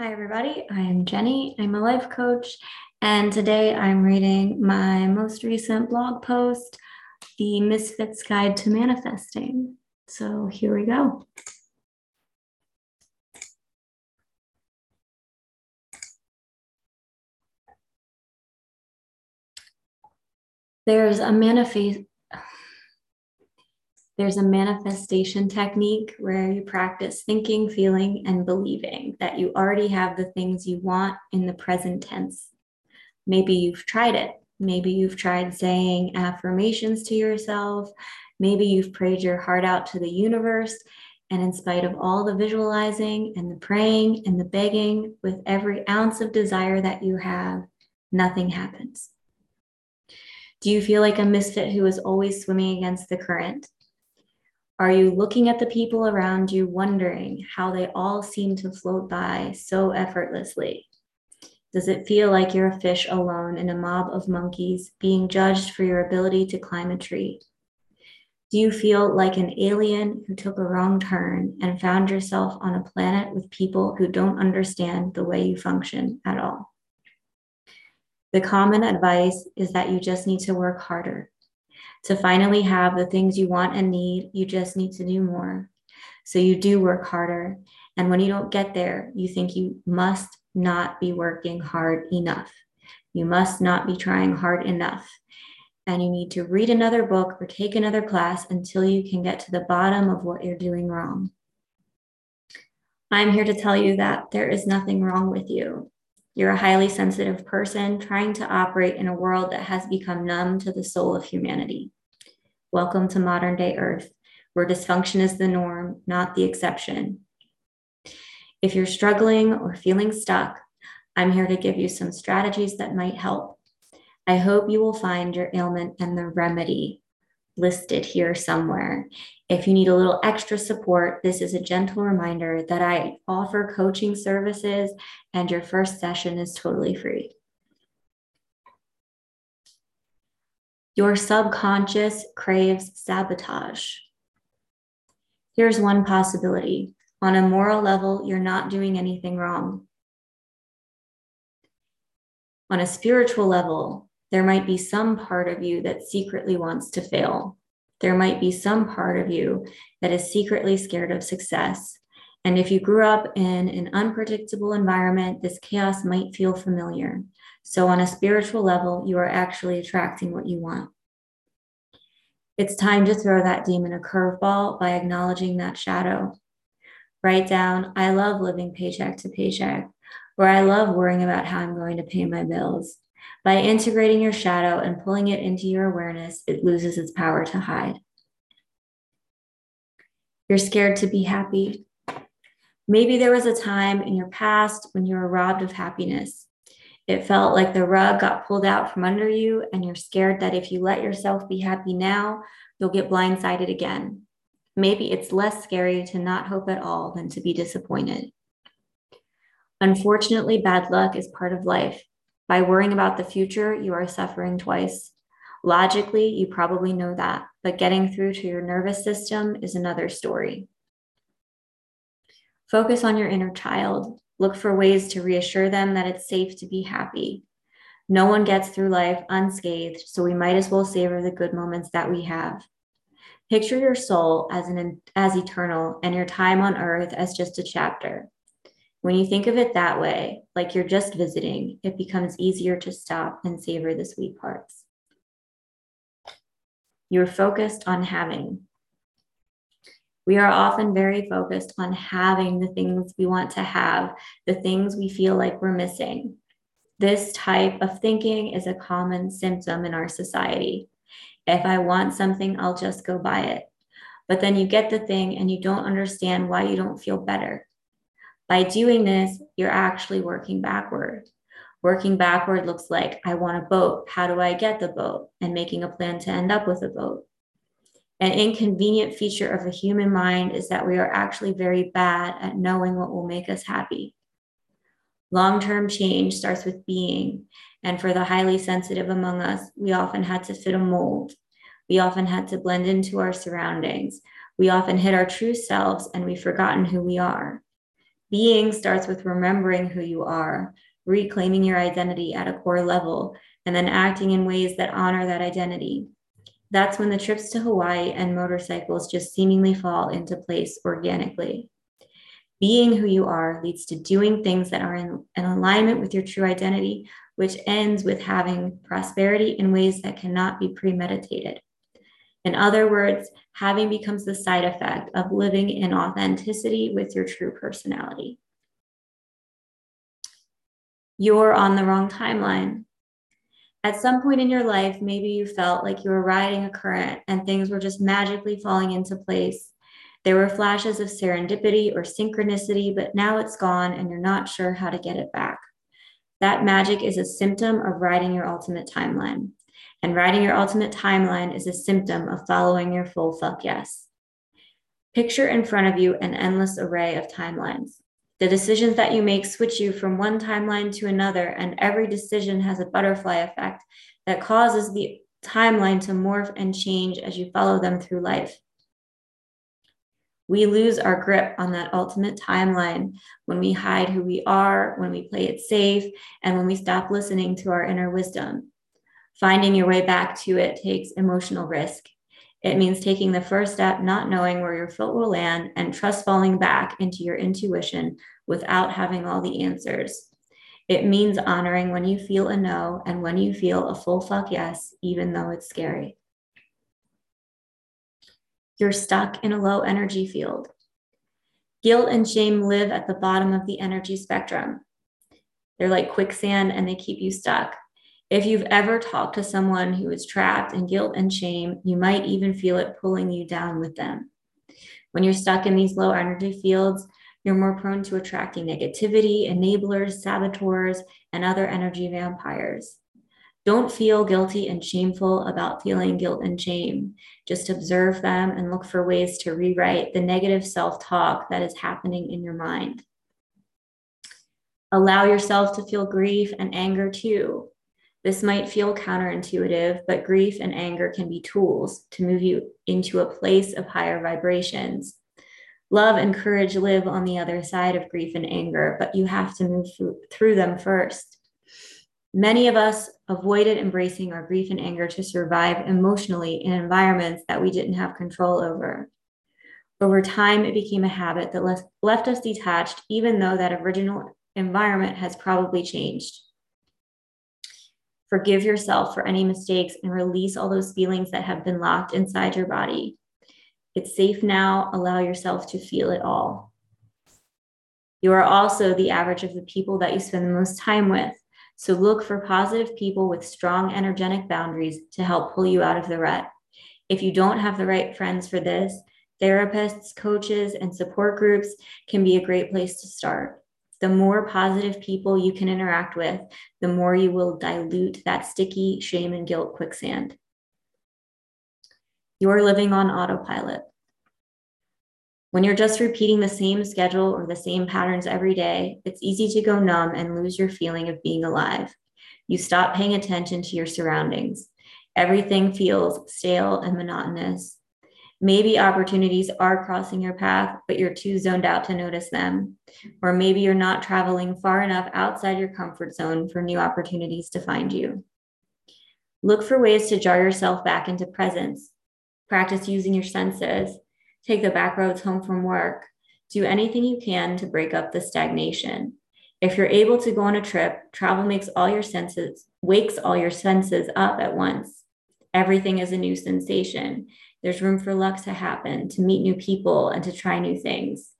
Hi, everybody. I am Jenny. I'm a life coach, and today I'm reading my most recent blog post, The Misfits Guide to Manifesting. So here we go. There's a manifest there's a manifestation technique where you practice thinking, feeling, and believing that you already have the things you want in the present tense. Maybe you've tried it. Maybe you've tried saying affirmations to yourself. Maybe you've prayed your heart out to the universe. And in spite of all the visualizing and the praying and the begging, with every ounce of desire that you have, nothing happens. Do you feel like a misfit who is always swimming against the current? Are you looking at the people around you, wondering how they all seem to float by so effortlessly? Does it feel like you're a fish alone in a mob of monkeys being judged for your ability to climb a tree? Do you feel like an alien who took a wrong turn and found yourself on a planet with people who don't understand the way you function at all? The common advice is that you just need to work harder, to finally have the things you want and need, you just need to do more. So you do work harder. And when you don't get there, you think you must not be working hard enough. You must not be trying hard enough. And you need to read another book or take another class until you can get to the bottom of what you're doing wrong. I'm here to tell you that there is nothing wrong with you. You're a highly sensitive person trying to operate in a world that has become numb to the soul of humanity. Welcome to modern day Earth, where dysfunction is the norm, not the exception. If you're struggling or feeling stuck, I'm here to give you some strategies that might help. I hope you will find your ailment and the remedy listed here somewhere. If you need a little extra support, this is a gentle reminder that I offer coaching services and your first session is totally free. Your subconscious craves sabotage. Here's one possibility. On a moral level, you're not doing anything wrong. On a spiritual level, there might be some part of you that secretly wants to fail there might be some part of you that is secretly scared of success. And if you grew up in an unpredictable environment, this chaos might feel familiar. So, on a spiritual level, you are actually attracting what you want. It's time to throw that demon a curveball by acknowledging that shadow. Write down, I love living paycheck to paycheck, or I love worrying about how I'm going to pay my bills. By integrating your shadow and pulling it into your awareness, it loses its power to hide. You're scared to be happy. Maybe there was a time in your past when you were robbed of happiness. It felt like the rug got pulled out from under you, and you're scared that if you let yourself be happy now, you'll get blindsided again. Maybe it's less scary to not hope at all than to be disappointed. Unfortunately, bad luck is part of life, by worrying about the future, you are suffering twice. Logically, you probably know that, but getting through to your nervous system is another story. Focus on your inner child. Look for ways to reassure them that it's safe to be happy. No one gets through life unscathed, so we might as well savor the good moments that we have. Picture your soul as an as eternal and your time on earth as just a chapter. When you think of it that way, like you're just visiting, it becomes easier to stop and savor the sweet parts. You're focused on having. We are often very focused on having the things we want to have, the things we feel like we're missing. This type of thinking is a common symptom in our society. If I want something, I'll just go buy it. But then you get the thing and you don't understand why you don't feel better. By doing this, you're actually working backward. Working backward looks like I want a boat. How do I get the boat? And making a plan to end up with a boat. An inconvenient feature of the human mind is that we are actually very bad at knowing what will make us happy. Long term change starts with being, and for the highly sensitive among us, we often had to fit a mold. We often had to blend into our surroundings. We often hid our true selves and we've forgotten who we are. Being starts with remembering who you are, reclaiming your identity at a core level, and then acting in ways that honor that identity. That's when the trips to Hawaii and motorcycles just seemingly fall into place organically. Being who you are leads to doing things that are in, in alignment with your true identity, which ends with having prosperity in ways that cannot be premeditated. In other words, having becomes the side effect of living in authenticity with your true personality. You're on the wrong timeline. At some point in your life, maybe you felt like you were riding a current and things were just magically falling into place. There were flashes of serendipity or synchronicity, but now it's gone and you're not sure how to get it back. That magic is a symptom of riding your ultimate timeline. And writing your ultimate timeline is a symptom of following your full fuck yes. Picture in front of you an endless array of timelines. The decisions that you make switch you from one timeline to another, and every decision has a butterfly effect that causes the timeline to morph and change as you follow them through life. We lose our grip on that ultimate timeline when we hide who we are, when we play it safe, and when we stop listening to our inner wisdom. Finding your way back to it takes emotional risk. It means taking the first step, not knowing where your foot will land, and trust falling back into your intuition without having all the answers. It means honoring when you feel a no and when you feel a full fuck yes, even though it's scary. You're stuck in a low energy field. Guilt and shame live at the bottom of the energy spectrum. They're like quicksand and they keep you stuck. If you've ever talked to someone who is trapped in guilt and shame, you might even feel it pulling you down with them. When you're stuck in these low energy fields, you're more prone to attracting negativity, enablers, saboteurs, and other energy vampires. Don't feel guilty and shameful about feeling guilt and shame. Just observe them and look for ways to rewrite the negative self talk that is happening in your mind. Allow yourself to feel grief and anger too. This might feel counterintuitive, but grief and anger can be tools to move you into a place of higher vibrations. Love and courage live on the other side of grief and anger, but you have to move through them first. Many of us avoided embracing our grief and anger to survive emotionally in environments that we didn't have control over. Over time, it became a habit that left, us detached, even though that original environment has probably changed. Forgive yourself for any mistakes and release all those feelings that have been locked inside your body. It's safe now. Allow yourself to feel it all. You are also the average of the people that you spend the most time with. So look for positive people with strong energetic boundaries to help pull you out of the rut. If you don't have the right friends for this, therapists, coaches, and support groups can be a great place to start the more positive people you can interact with, the more you will dilute that sticky shame and guilt quicksand. You're living on autopilot. When you're just repeating the same schedule or the same patterns every day, it's easy to go numb and lose your feeling of being alive. You stop paying attention to your surroundings. Everything feels stale and monotonous. Maybe opportunities are crossing your path, but you're too zoned out to notice them. Or maybe you're not traveling far enough outside your comfort zone for new opportunities to find you. Look for ways to jar yourself back into presence. Practice using your senses. Take the back roads home from work. Do anything you can to break up the stagnation. If you're able to go on a trip, travel makes all your senses, wakes all your senses up at once. Everything is a new sensation. There's room for luck to happen, to meet new people, and to try new things.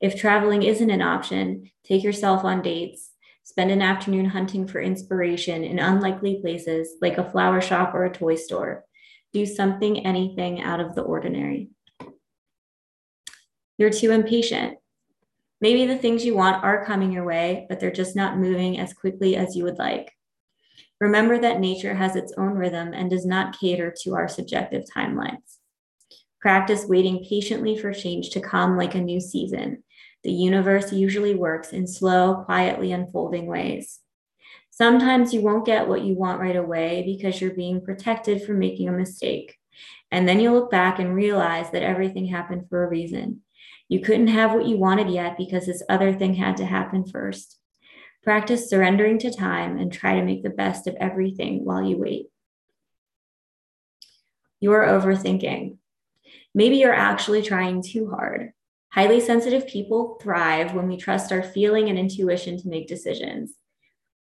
If traveling isn't an option, take yourself on dates. Spend an afternoon hunting for inspiration in unlikely places like a flower shop or a toy store. Do something, anything out of the ordinary. You're too impatient. Maybe the things you want are coming your way, but they're just not moving as quickly as you would like. Remember that nature has its own rhythm and does not cater to our subjective timelines. Practice waiting patiently for change to come like a new season. The universe usually works in slow, quietly unfolding ways. Sometimes you won't get what you want right away because you're being protected from making a mistake. And then you'll look back and realize that everything happened for a reason. You couldn't have what you wanted yet because this other thing had to happen first. Practice surrendering to time and try to make the best of everything while you wait. You're overthinking. Maybe you're actually trying too hard. Highly sensitive people thrive when we trust our feeling and intuition to make decisions.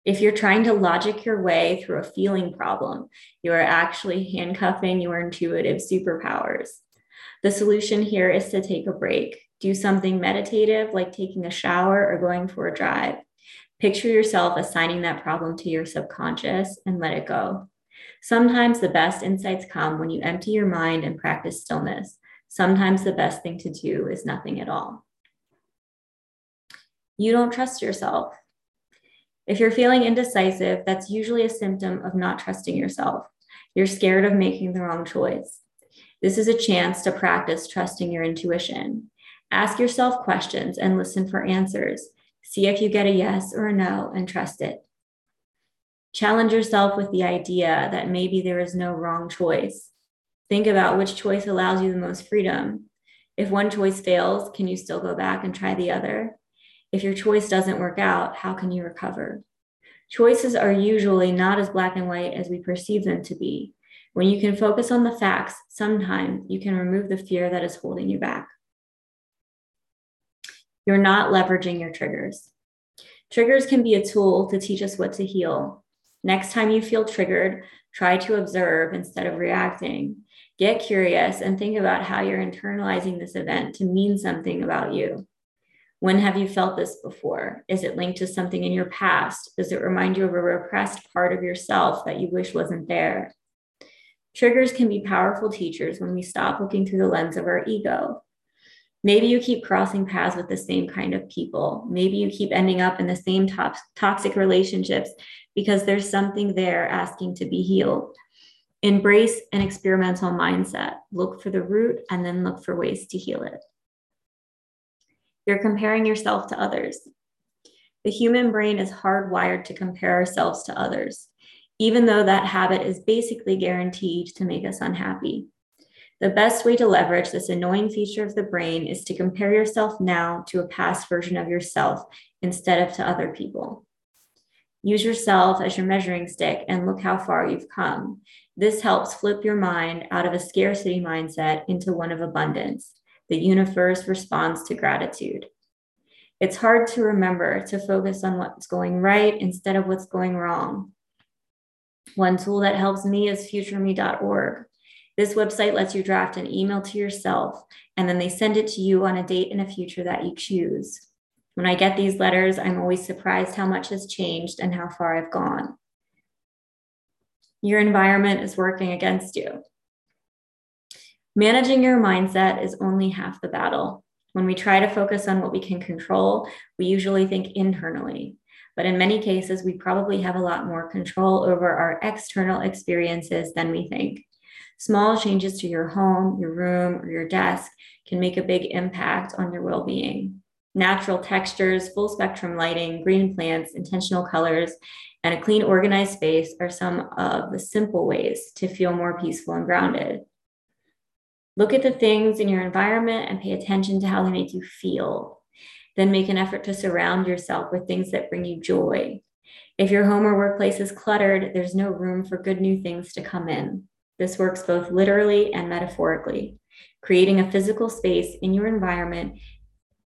If you're trying to logic your way through a feeling problem, you are actually handcuffing your intuitive superpowers. The solution here is to take a break. Do something meditative like taking a shower or going for a drive. Picture yourself assigning that problem to your subconscious and let it go. Sometimes the best insights come when you empty your mind and practice stillness. Sometimes the best thing to do is nothing at all. You don't trust yourself. If you're feeling indecisive, that's usually a symptom of not trusting yourself. You're scared of making the wrong choice. This is a chance to practice trusting your intuition. Ask yourself questions and listen for answers. See if you get a yes or a no and trust it. Challenge yourself with the idea that maybe there is no wrong choice. Think about which choice allows you the most freedom. If one choice fails, can you still go back and try the other? If your choice doesn't work out, how can you recover? Choices are usually not as black and white as we perceive them to be. When you can focus on the facts, sometimes you can remove the fear that is holding you back. You're not leveraging your triggers. Triggers can be a tool to teach us what to heal. Next time you feel triggered, try to observe instead of reacting. Get curious and think about how you're internalizing this event to mean something about you. When have you felt this before? Is it linked to something in your past? Does it remind you of a repressed part of yourself that you wish wasn't there? Triggers can be powerful teachers when we stop looking through the lens of our ego. Maybe you keep crossing paths with the same kind of people. Maybe you keep ending up in the same top, toxic relationships because there's something there asking to be healed. Embrace an experimental mindset. Look for the root and then look for ways to heal it. You're comparing yourself to others. The human brain is hardwired to compare ourselves to others, even though that habit is basically guaranteed to make us unhappy. The best way to leverage this annoying feature of the brain is to compare yourself now to a past version of yourself instead of to other people. Use yourself as your measuring stick and look how far you've come. This helps flip your mind out of a scarcity mindset into one of abundance the universe responds to gratitude. It's hard to remember to focus on what's going right instead of what's going wrong. One tool that helps me is futureme.org. This website lets you draft an email to yourself, and then they send it to you on a date in a future that you choose. When I get these letters, I'm always surprised how much has changed and how far I've gone. Your environment is working against you. Managing your mindset is only half the battle. When we try to focus on what we can control, we usually think internally. But in many cases, we probably have a lot more control over our external experiences than we think. Small changes to your home, your room, or your desk can make a big impact on your well being. Natural textures, full spectrum lighting, green plants, intentional colors, and a clean, organized space are some of the simple ways to feel more peaceful and grounded. Look at the things in your environment and pay attention to how they make you feel. Then make an effort to surround yourself with things that bring you joy. If your home or workplace is cluttered, there's no room for good new things to come in. This works both literally and metaphorically. Creating a physical space in your environment,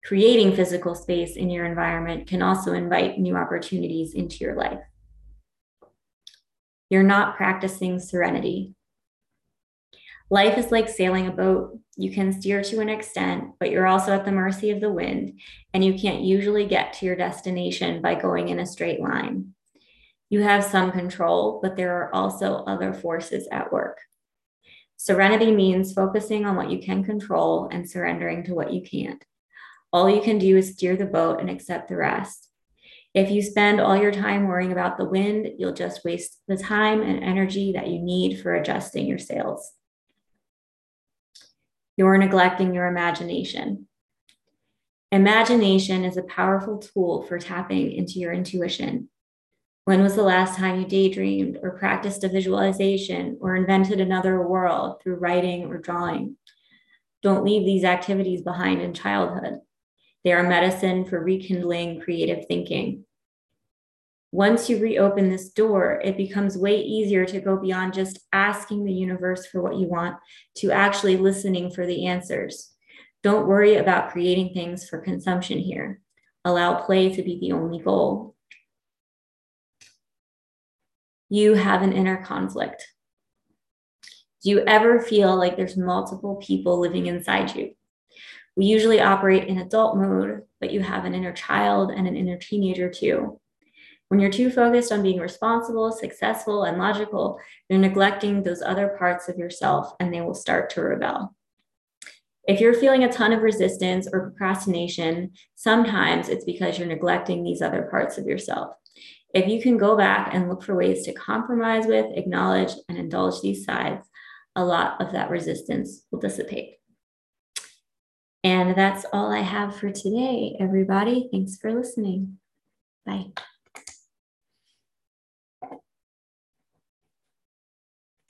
creating physical space in your environment can also invite new opportunities into your life. You're not practicing serenity. Life is like sailing a boat. You can steer to an extent, but you're also at the mercy of the wind, and you can't usually get to your destination by going in a straight line. You have some control, but there are also other forces at work. Serenity means focusing on what you can control and surrendering to what you can't. All you can do is steer the boat and accept the rest. If you spend all your time worrying about the wind, you'll just waste the time and energy that you need for adjusting your sails. You're neglecting your imagination. Imagination is a powerful tool for tapping into your intuition. When was the last time you daydreamed or practiced a visualization or invented another world through writing or drawing? Don't leave these activities behind in childhood. They are medicine for rekindling creative thinking. Once you reopen this door, it becomes way easier to go beyond just asking the universe for what you want to actually listening for the answers. Don't worry about creating things for consumption here. Allow play to be the only goal. You have an inner conflict. Do you ever feel like there's multiple people living inside you? We usually operate in adult mode, but you have an inner child and an inner teenager too. When you're too focused on being responsible, successful, and logical, you're neglecting those other parts of yourself and they will start to rebel. If you're feeling a ton of resistance or procrastination, sometimes it's because you're neglecting these other parts of yourself. If you can go back and look for ways to compromise with, acknowledge, and indulge these sides, a lot of that resistance will dissipate. And that's all I have for today, everybody. Thanks for listening. Bye.